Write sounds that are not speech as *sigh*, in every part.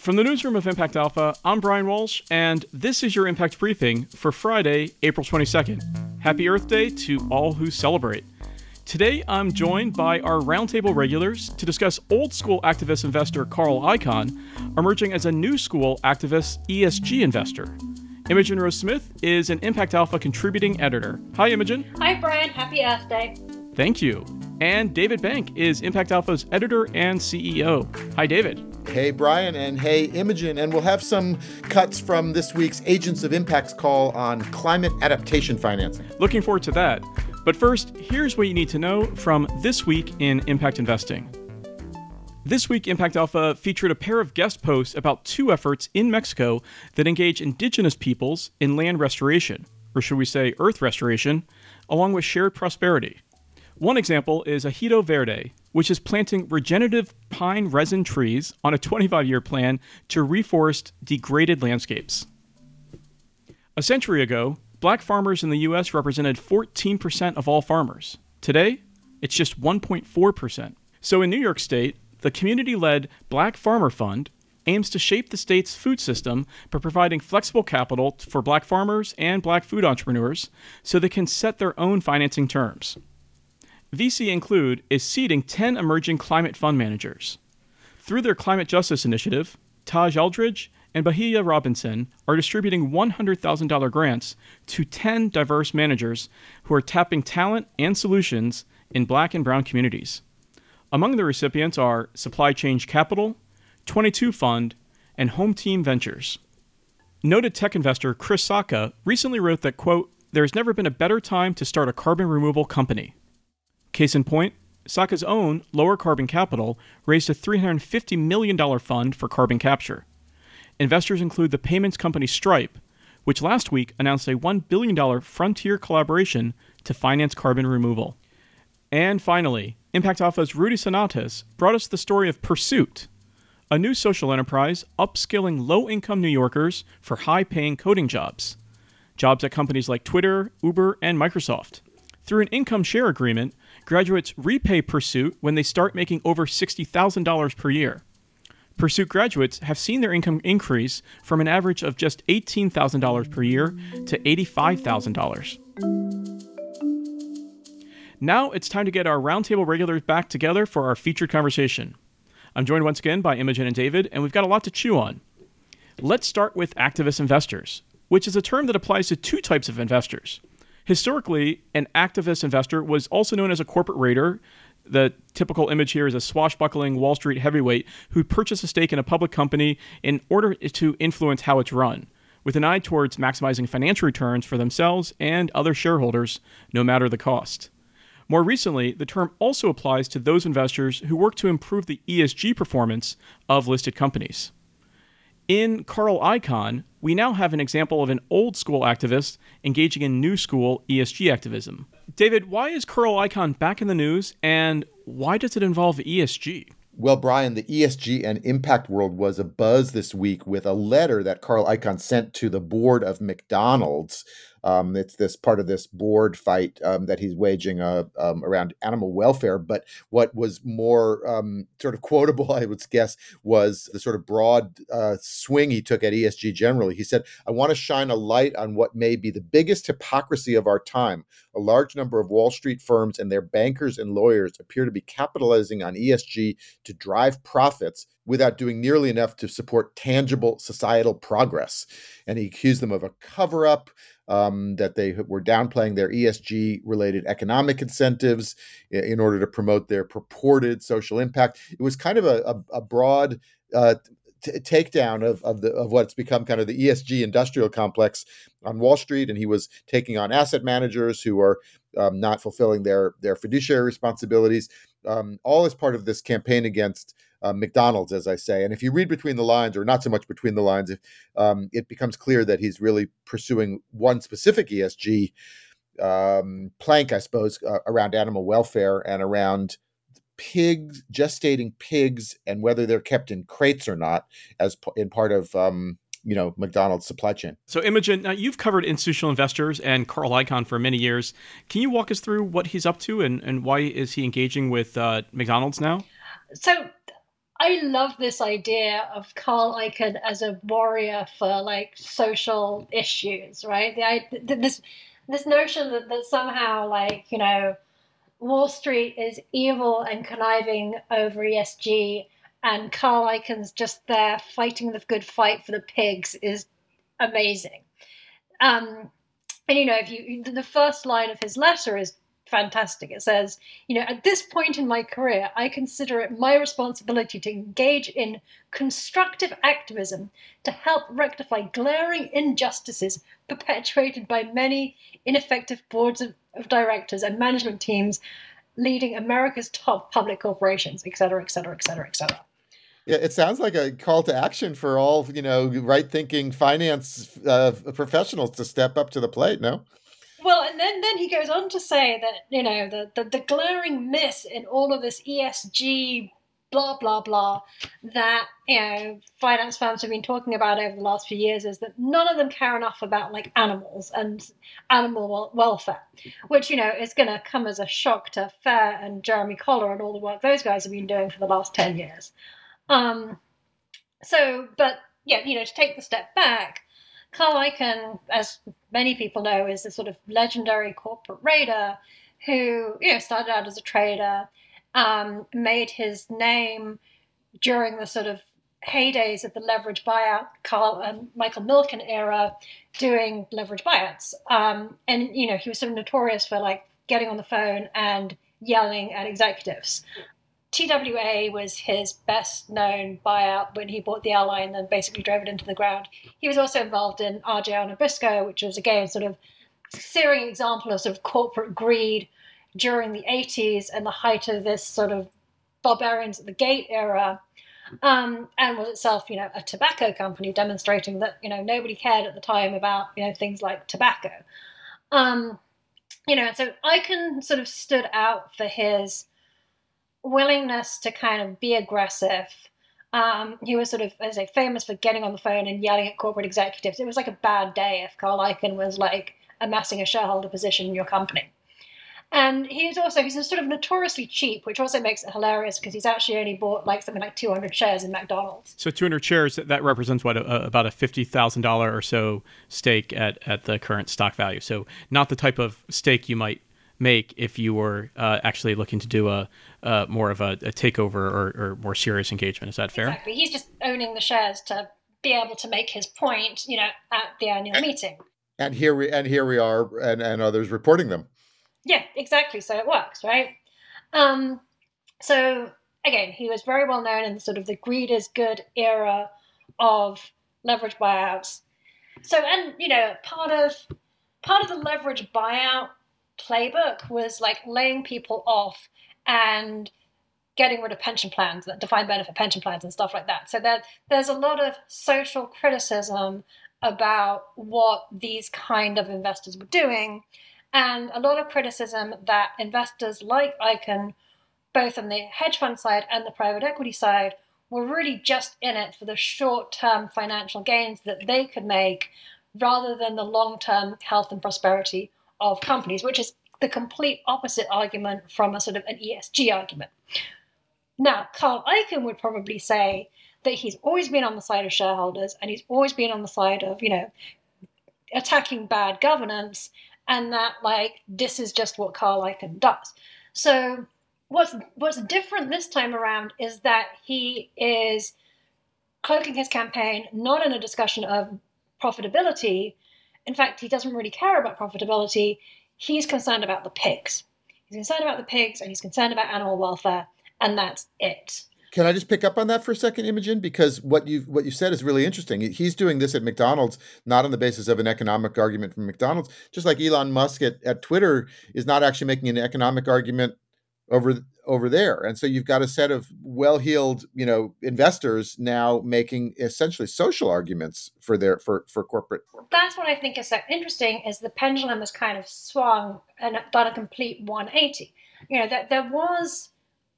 From the newsroom of Impact Alpha, I'm Brian Walsh, and this is your Impact Briefing for Friday, April 22nd. Happy Earth Day to all who celebrate. Today, I'm joined by our roundtable regulars to discuss old school activist investor Carl Icahn emerging as a new school activist ESG investor. Imogen Rose Smith is an Impact Alpha contributing editor. Hi, Imogen. Hi, Brian. Happy Earth Day. Thank you. And David Bank is Impact Alpha's editor and CEO. Hi, David. Hey, Brian, and hey, Imogen. And we'll have some cuts from this week's Agents of Impact's call on climate adaptation financing. Looking forward to that. But first, here's what you need to know from This Week in Impact Investing. This week, Impact Alpha featured a pair of guest posts about two efforts in Mexico that engage indigenous peoples in land restoration, or should we say earth restoration, along with shared prosperity. One example is Ejido Verde, which is planting regenerative pine resin trees on a 25 year plan to reforest degraded landscapes. A century ago, black farmers in the US represented 14% of all farmers. Today, it's just 1.4%. So in New York State, the community led Black Farmer Fund aims to shape the state's food system by providing flexible capital for black farmers and black food entrepreneurs so they can set their own financing terms. VC Include is seeding 10 emerging climate fund managers. Through their climate justice initiative, Taj Eldridge and Bahia Robinson are distributing $100,000 grants to 10 diverse managers who are tapping talent and solutions in black and brown communities. Among the recipients are Supply Change Capital, 22 Fund, and Home Team Ventures. Noted tech investor Chris Sacca recently wrote that, quote, there's never been a better time to start a carbon removal company. Case in point, Sacca's own Lower Carbon Capital raised a $350 million fund for carbon capture. Investors include the payments company Stripe, which last week announced a $1 billion frontier collaboration to finance carbon removal. And finally, Impact Alpha's Rudy Sonatas brought us the story of Pursuit, a new social enterprise upskilling low income New Yorkers for high paying coding jobs. Jobs at companies like Twitter, Uber, and Microsoft. Through an income share agreement, graduates repay Pursuit when they start making over $60,000 per year. Pursuit graduates have seen their income increase from an average of just $18,000 per year to $85,000. Now it's time to get our roundtable regulars back together for our featured conversation. I'm joined once again by Imogen and David, and we've got a lot to chew on. Let's start with activist investors, which is a term that applies to two types of investors. Historically, an activist investor was also known as a corporate raider. The typical image here is a swashbuckling Wall Street heavyweight who purchased a stake in a public company in order to influence how it's run, with an eye towards maximizing financial returns for themselves and other shareholders, no matter the cost. More recently, the term also applies to those investors who work to improve the ESG performance of listed companies. In Carl Icahn, we now have an example of an old school activist engaging in new school ESG activism. David, why is Carl Icahn back in the news and why does it involve ESG? Well, Brian, the ESG and impact world was a buzz this week with a letter that Carl Icahn sent to the board of McDonald's um, it's this part of this board fight um, that he's waging uh, um, around animal welfare. But what was more um, sort of quotable, *laughs* I would guess, was the sort of broad uh, swing he took at ESG generally. He said, I want to shine a light on what may be the biggest hypocrisy of our time. A large number of Wall Street firms and their bankers and lawyers appear to be capitalizing on ESG to drive profits without doing nearly enough to support tangible societal progress. And he accused them of a cover up, um, that they were downplaying their ESG related economic incentives in order to promote their purported social impact. It was kind of a, a, a broad uh, t- takedown of of, the, of what's become kind of the ESG industrial complex on Wall Street, and he was taking on asset managers who are um, not fulfilling their their fiduciary responsibilities, um, all as part of this campaign against uh, McDonald's, as I say. And if you read between the lines, or not so much between the lines, if, um, it becomes clear that he's really pursuing one specific ESG um, plank, I suppose, uh, around animal welfare and around pigs, gestating pigs, and whether they're kept in crates or not, as p- in part of um, you know McDonald's supply chain. So, Imogen, now you've covered institutional investors and Carl Icahn for many years. Can you walk us through what he's up to and, and why is he engaging with uh, McDonald's now? So, I love this idea of Carl Icahn as a warrior for like social issues, right? The, this this notion that, that somehow like you know Wall Street is evil and conniving over ESG, and Carl Icahn's just there fighting the good fight for the pigs is amazing. Um, and you know, if you the first line of his letter is fantastic. It says, you know, at this point in my career, I consider it my responsibility to engage in constructive activism to help rectify glaring injustices perpetuated by many ineffective boards of, of directors and management teams leading America's top public corporations, et cetera, et cetera, et cetera, et cetera. Yeah, it sounds like a call to action for all you know right-thinking finance uh, professionals to step up to the plate. No. Well, and then, then he goes on to say that, you know, the, the, the glaring miss in all of this ESG blah, blah, blah that, you know, finance firms have been talking about over the last few years is that none of them care enough about, like, animals and animal welfare, which, you know, is going to come as a shock to FAIRR and Jeremy Coller and all the work those guys have been doing for the last 10 years. Um, so, but, yeah, you know, to take the step back, Carl Icahn, as many people know, is a sort of legendary corporate raider who you know started out as a trader, um, made his name during the sort of heydays of the leverage buyout Carl um, Michael Milken era, doing leverage buyouts, um, and you know he was sort of notorious for like getting on the phone and yelling at executives. TWA was his best known buyout when he bought the airline and then basically drove it into the ground. He was also involved in RJ Nabisco, which was again sort of searing example of sort of corporate greed during the 80s and the height of this sort of barbarians at the gate era. Um, and was itself, you know, a tobacco company, demonstrating that you know nobody cared at the time about you know things like tobacco. Um, you know, so Icahn sort of stood out for his willingness to kind of be aggressive. Um, he was sort of, as I say, famous for getting on the phone and yelling at corporate executives. It was like a bad day if Carl Icahn was like amassing a shareholder position in your company. And he's also he's sort of notoriously cheap, which also makes it hilarious because he's actually only bought like something like 200 shares in McDonald's. So 200 shares that represents what a, about a fifty thousand dollar or so stake at at the current stock value. So not the type of stake you might make if you were uh, actually looking to do a uh, more of a, a takeover or, or, more serious engagement. Is that fair? Exactly. He's just owning the shares to be able to make his point, you know, at the annual and, meeting. And here we and here we are, and, and others reporting them. Yeah, exactly. So it works, right? Um, so again, he was very well known in the sort of the greed is good era of leverage buyouts. So, and you know, part of part of the leverage buyout playbook was like laying people off and getting rid of pension plans, defined benefit pension plans, and stuff like that. So that there's a lot of social criticism about what these kind of investors were doing, and a lot of criticism that investors like Icahn, both on the hedge fund side and the private equity side, were really just in it for the short term financial gains that they could make rather than the long term health and prosperity of companies, which is the complete opposite argument from a sort of an ESG argument. Now, Carl Icahn would probably say that he's always been on the side of shareholders and he's always been on the side of, you know, attacking bad governance and that like this is just what Carl Icahn does. So what's what's different this time around is that he is cloaking his campaign not in a discussion of profitability. In fact, he doesn't really care about profitability he's concerned about the pigs. He's concerned about the pigs and he's concerned about animal welfare, and that's it. Can I just pick up on that for a second, Imogen? Because what you what you said is really interesting. He's doing this at McDonald's, not on the basis of an economic argument from McDonald's, just like Elon Musk at, at Twitter is not actually making an economic argument over over there. And so you've got a set of well-heeled, you know, investors now making essentially social arguments for their for for corporate. That's what I think is so interesting is the pendulum has kind of swung and done a complete 180. You know, that there was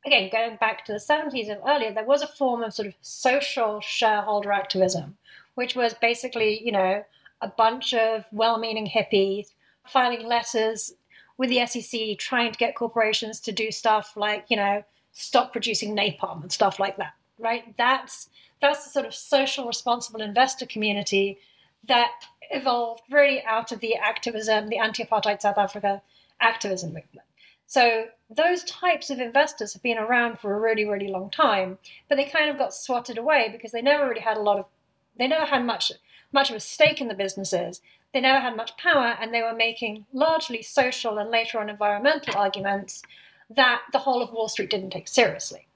again going back to the 70s and earlier, there was a form of sort of social shareholder activism, which was basically, you know, a bunch of well-meaning hippies filing letters with the SEC trying to get corporations to do stuff like, you know, stop producing napalm and stuff like that, right? That's that's the sort of social responsible investor community that evolved really out of the activism, the anti-apartheid South Africa activism movement. So those types of investors have been around for a really, really long time, but they kind of got swatted away because they never really had a lot of, they never had much, much of a stake in the businesses. They never had much power, and they were making largely social and later on environmental arguments that the whole of Wall Street didn't take seriously.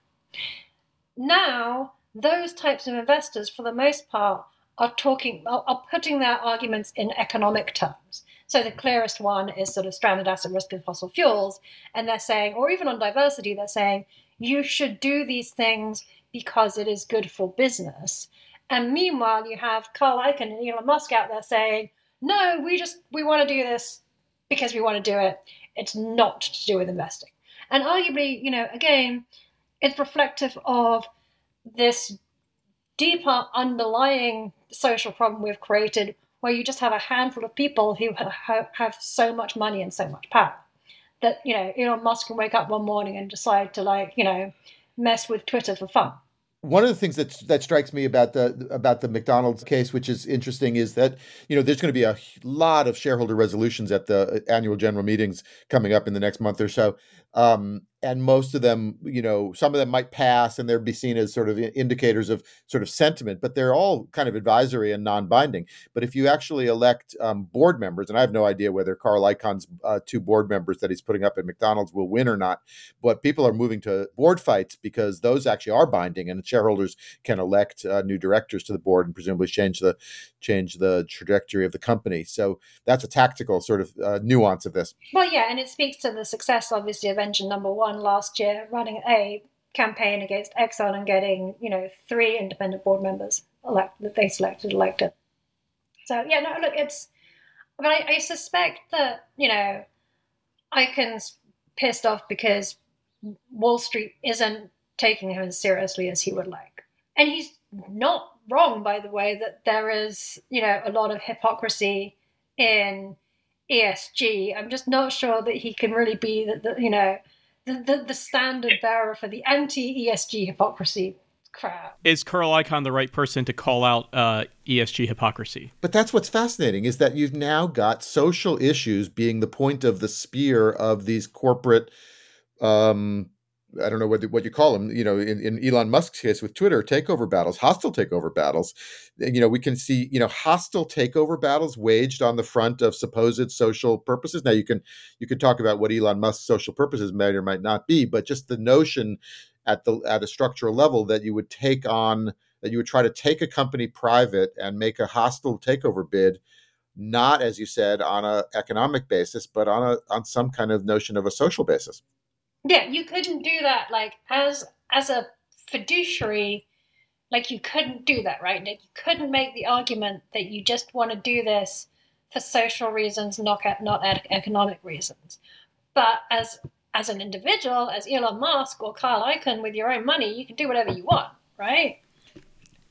Now, those types of investors, for the most part, are talking, are, putting their arguments in economic terms. So the clearest one is sort of stranded asset risk of fossil fuels. And they're saying, or even on diversity, they're saying, you should do these things because it is good for business. And meanwhile, you have Carl Icahn and Elon Musk out there saying, no, we just, we want to do this because we want to do it. It's not to do with investing. And arguably, you know, again, it's reflective of this deeper underlying social problem we've created where you just have a handful of people who have, so much money and so much power that you know Elon Musk can wake up one morning and decide to like you know mess with Twitter for fun. One of the things that that strikes me about the about the McDonald's case, which is interesting, is that you know there's going to be a lot of shareholder resolutions at the uh, annual general meetings coming up in the next month or so, um, and most of them, you know, some of them might pass and they'd be seen as sort of indicators of sort of sentiment, but they're all kind of advisory and non-binding. But if you actually elect um, board members, and I have no idea whether Carl Icahn's uh, two board members that he's putting up at McDonald's will win or not, but people are moving to board fights because those actually are binding, and shareholders can elect uh, new directors to the board and presumably change the change the trajectory of the company. So that's a tactical sort of uh, nuance of this. Well, yeah, and it speaks to the success, obviously, of number one last year, running a campaign against Exxon and getting, you know, three independent board members elect- that they selected elected. So yeah, no, look, it's. But I, I suspect that you know, Icahn pissed off because Wall Street isn't taking him as seriously as he would like, and he's not wrong, by the way, that there is you know a lot of hypocrisy in ESG. I'm just not sure that he can really be the, the you know the, the, the standard bearer for the anti ESG hypocrisy crap. Is Carl Icahn the right person to call out uh, ESG hypocrisy? But that's what's fascinating is that you've now got social issues being the point of the spear of these corporate um, I don't know what what you call them. You know, in, in Elon Musk's case with Twitter, takeover battles, hostile takeover battles. You know, we can see you know hostile takeover battles waged on the front of supposed social purposes. Now, you can you can talk about what Elon Musk's social purposes might or might not be, but just the notion at the at a structural level that you would take on that you would try to take a company private and make a hostile takeover bid not as you said on a economic basis but on a on some kind of notion of a social basis yeah, you couldn't do that like as as a fiduciary like you couldn't do that, right? Like you couldn't make the argument that you just want to do this for social reasons, not not economic reasons. But as as an individual, as Elon Musk or Carl Icahn, with your own money, you can do whatever you want, right?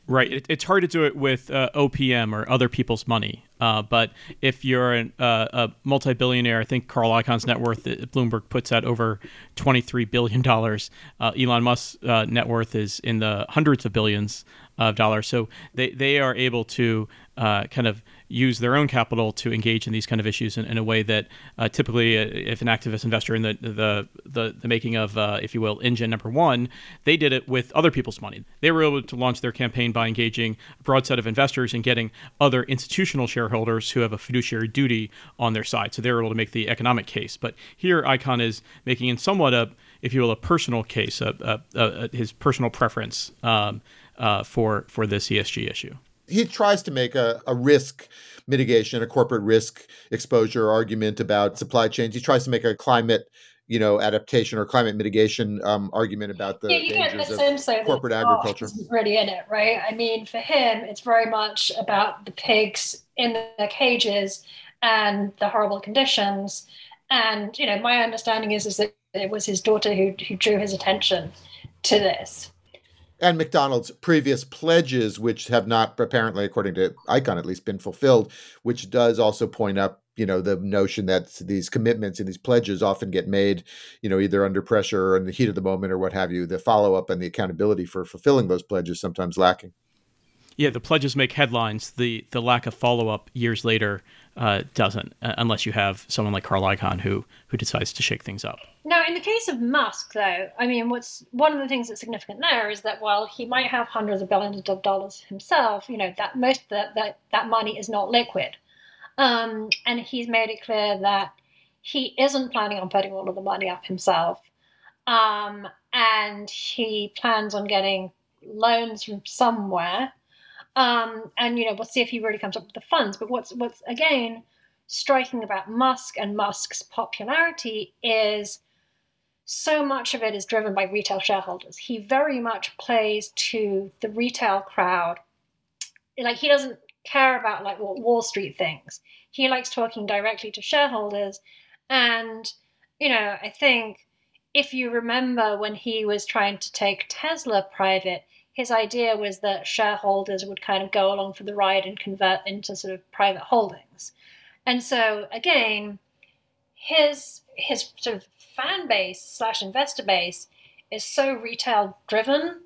Right. It, it's hard to do it with uh, OPM or other people's money. Uh, but if you're an, uh, a multi-billionaire, I think Carl Icahn's net worth, uh, Bloomberg puts at over $23 billion. Uh, Elon Musk's uh, net worth is in the hundreds of billions of dollars. So they, they are able to kind of use their own capital to engage in these kind of issues in, in a way that uh, typically, uh, if an activist investor in the the the, the making of, uh, if you will, engine number one, they did it with other people's money. They were able to launch their campaign by engaging a broad set of investors and getting other institutional shareholders who have a fiduciary duty on their side. So they were able to make the economic case. But here, Icahn is making in somewhat a, if you will, a personal case, a, a, a his personal preference um, uh, for for this ESG issue he tries to make a, a risk mitigation, a corporate risk exposure argument about supply chains. He tries to make a climate you know adaptation or climate mitigation um, argument about the yeah, you get the sense of corporate agriculture. isn't really in it right? I mean for him it's very much about the pigs in the cages and the horrible conditions. And you know my understanding is is that it was his daughter who, who drew his attention to this and McDonald's previous pledges, which have not apparently, according to Icahn, at least, been fulfilled, which does also point up, you know, the notion that these commitments and these pledges often get made, you know, either under pressure or in the heat of the moment or what have you. The follow up and the accountability for fulfilling those pledges sometimes lacking. Yeah, the pledges make headlines. The the lack of follow up years later uh, doesn't, uh, unless you have someone like Carl Icahn who who decides to shake things up. Now, in the case of Musk, though, I mean, what's one of the things that's significant there is that while he might have hundreds of billions of dollars himself, you know that most of that that, that money is not liquid, um, and he's made it clear that he isn't planning on putting all of the money up himself, um, and he plans on getting loans from somewhere um, and you know, we'll see if he really comes up with the funds. But what's what's again striking about Musk and Musk's popularity is so much of it is driven by retail shareholders. He very much plays to the retail crowd. Like he doesn't care about like what Wall Street thinks. He likes talking directly to shareholders. And, you know, I think if you remember when he was trying to take Tesla private, his idea was that shareholders would kind of go along for the ride and convert into sort of private holdings. And so again, his his sort of fan base slash investor base is so retail driven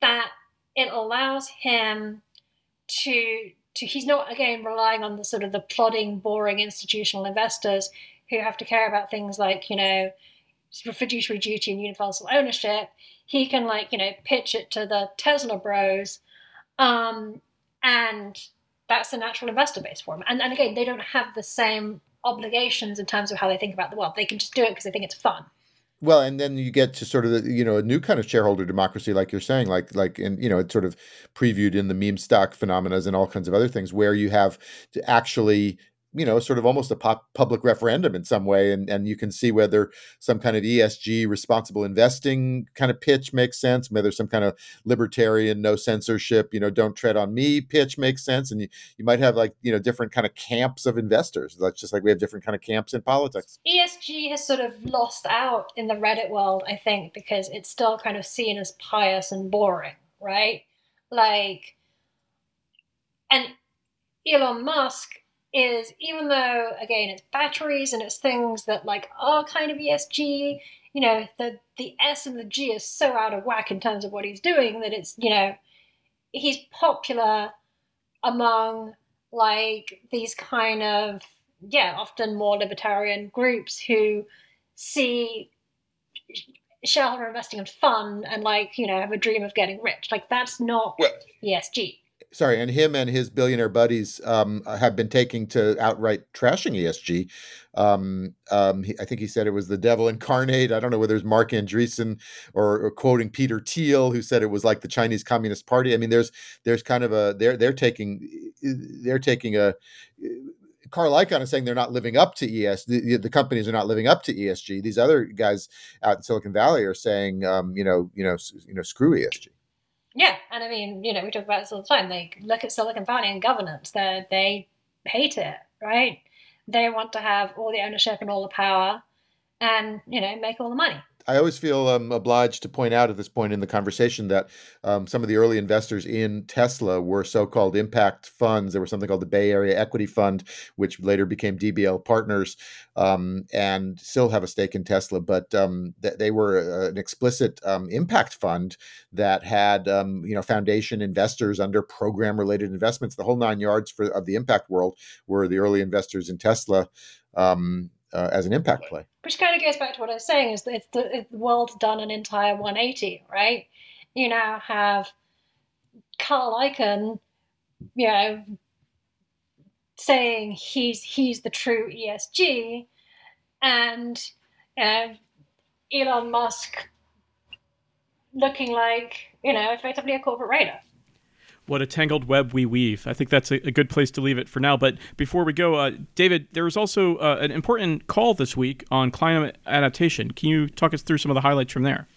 that it allows him to to he's not again relying on the sort of the plodding, boring institutional investors who have to care about things like, you know, fiduciary duty and universal ownership he can like you know pitch it to the Tesla Bros, um, and that's a natural investor base for him. And and again, they don't have the same obligations in terms of how they think about the world. They can just do it because they think it's fun. Well, and then you get to sort of the, you know a new kind of shareholder democracy, like you're saying, like like and you know it's sort of previewed in the meme stock phenomena and all kinds of other things, where you have to actually you know, sort of almost a pop, public referendum in some way, and and you can see whether some kind of ESG responsible investing kind of pitch makes sense, whether some kind of libertarian no censorship, you know, don't tread on me pitch makes sense, and you, you might have like you know different kind of camps of investors. That's just like we have different kind of camps in politics. ESG has sort of lost out in the Reddit world, I think, because it's still kind of seen as pious and boring, right? Like, and Elon Musk is even though again it's batteries and it's things that like are kind of ESG, you know, the the S and the G is so out of whack in terms of what he's doing that it's, you know, he's popular among like these kind of yeah, often more libertarian groups who see shareholder investing as fun and like, you know, have a dream of getting rich. Like that's not well, ESG sorry, and him and his billionaire buddies um, have been taking to outright trashing ESG. Um, um, he, I think he said it was the devil incarnate. I don't know whether it's Marc Andreessen or, or, quoting Peter Thiel, who said it was like the Chinese Communist Party. I mean, there's there's kind of a they're they're taking they're taking a. Carl Icahn is saying they're not living up to ESG. The, the, companies are not living up to ESG. These other guys out in Silicon Valley are saying, um, you know, you know, you know, screw ESG. Yeah, and I mean, you know, we talk about this all the time. Like, look at Silicon Valley and governance. They they hate it, right? They want to have all the ownership and all the power, and you know, make all the money. I always feel um, obliged to point out at this point in the conversation that um, some of the early investors in Tesla were so-called impact funds. There was something called the Bay Area Equity Fund, which later became DBL Partners, um, and still have a stake in Tesla. But um, th- they were uh, an explicit um, impact fund that had um, you know foundation investors under program-related investments. The whole nine yards for of the impact world were the early investors in Tesla. Um, uh, as an impact play. Which kind of goes back to what I was saying: is that it's the, the world's done an entire 180, right? You now have Carl Icahn, you know, saying he's he's the true ESG, and uh, Elon Musk looking like you know effectively a corporate raider. What a tangled web we weave. I think that's a, a good place to leave it for now. But before we go, uh, David, there was also uh, an important call this week on climate adaptation. Can you talk us through some of the highlights from there?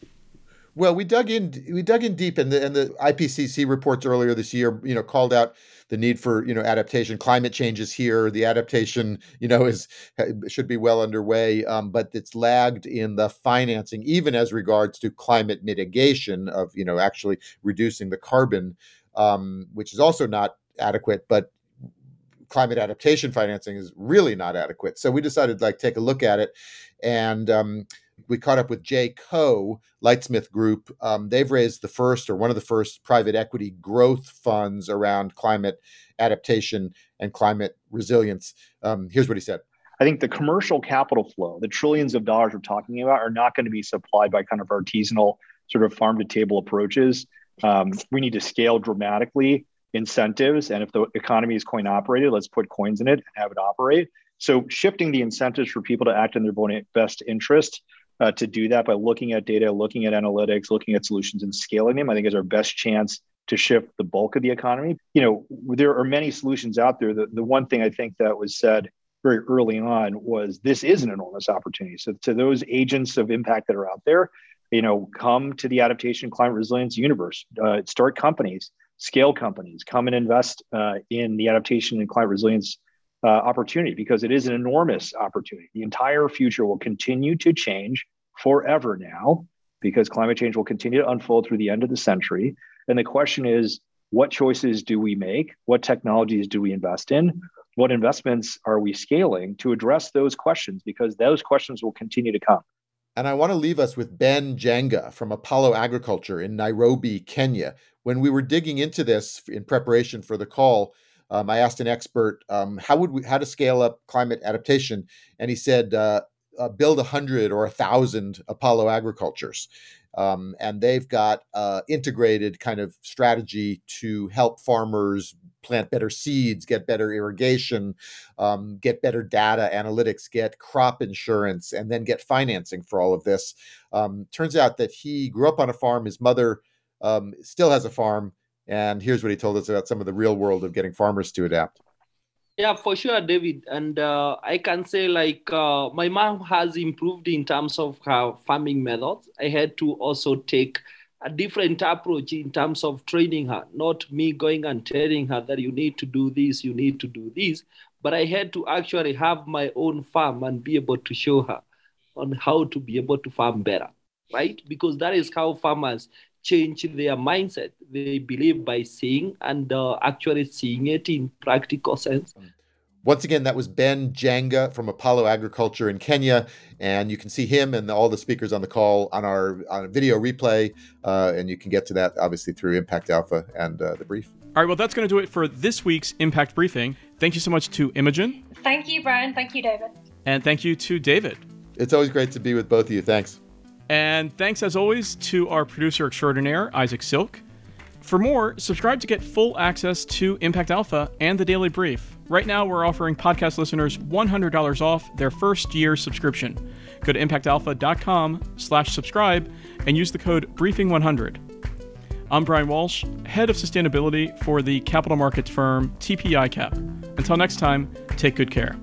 Well, we dug in. We dug in deep, and the and the IPCC reports earlier this year, you know, called out the need for you know adaptation. Climate change is here. The adaptation, you know, is should be well underway, um, but it's lagged in the financing, even as regards to climate mitigation of you know actually reducing the carbon, um, which is also not adequate. But climate adaptation financing is really not adequate. So we decided like take a look at it, and um, we caught up with Jay Koh Lightsmith Group. Um, they've raised the first or one of the first private equity growth funds around climate adaptation and climate resilience. Um, here's what he said. I think the commercial capital flow, the trillions of dollars we're talking about, are not going to be supplied by kind of artisanal sort of farm to table approaches. Um, we need to scale dramatically incentives. And if the economy is coin operated, let's put coins in it and have it operate. So shifting the incentives for people to act in their best interest uh, to do that by looking at data, looking at analytics, looking at solutions and scaling them, I think is our best chance to shift the bulk of the economy. You know, there are many solutions out there. The, the one thing I think that was said very early on was this is an enormous opportunity. So to those agents of impact that are out there, you know, come to the adaptation climate resilience universe, uh, start companies, scale companies, come and invest uh, in the adaptation and climate resilience uh, opportunity because it is an enormous opportunity. The entire future will continue to change forever now because climate change will continue to unfold through the end of the century. And the question is, what choices do we make? What technologies do we invest in? What investments are we scaling to address those questions? Because those questions will continue to come. And I want to leave us with Ben Njenga from Apollo Agriculture in Nairobi, Kenya. When we were digging into this in preparation for the call, um, I asked an expert um, how would we how to scale up climate adaptation, and he said uh, uh, build a hundred or a thousand Apollo agricultures, um, and they've got uh, integrated kind of strategy to help farmers plant better seeds, get better irrigation, um, get better data analytics, get crop insurance, and then get financing for all of this. Um, turns out that he grew up on a farm. His mother um, still has a farm and here's what he told us about some of the real world of getting farmers to adapt. Yeah, for sure, David. And uh, I can say, like, uh, my mom has improved in terms of her farming methods. I had to also take a different approach in terms of training her, not me going and telling her that you need to do this, you need to do this, but I had to actually have my own farm and be able to show her on how to be able to farm better, right? Because that is how farmers change their mindset. They believe by seeing and uh, actually seeing it in practical sense. Once again, that was Ben Njenga from Apollo Agriculture in Kenya, and you can see him and all the speakers on the call on our on a video replay, uh, and you can get to that obviously through Impact Alpha and uh, the brief. All right, well, that's going to do it for this week's Impact Briefing. Thank you so much to Imogen. Thank you, Brian. Thank you, David. And thank you to David. It's always great to be with both of you. Thanks. And thanks as always to our producer extraordinaire, Isaac Silk. For more, subscribe to get full access to Impact Alpha and the Daily Brief. Right now, we're offering podcast listeners $100 off their first year subscription. Go to impactalpha.com slash subscribe and use the code briefing100. I'm Brian Walsh, head of sustainability for the capital markets firm TP ICAP. Until next time, take good care.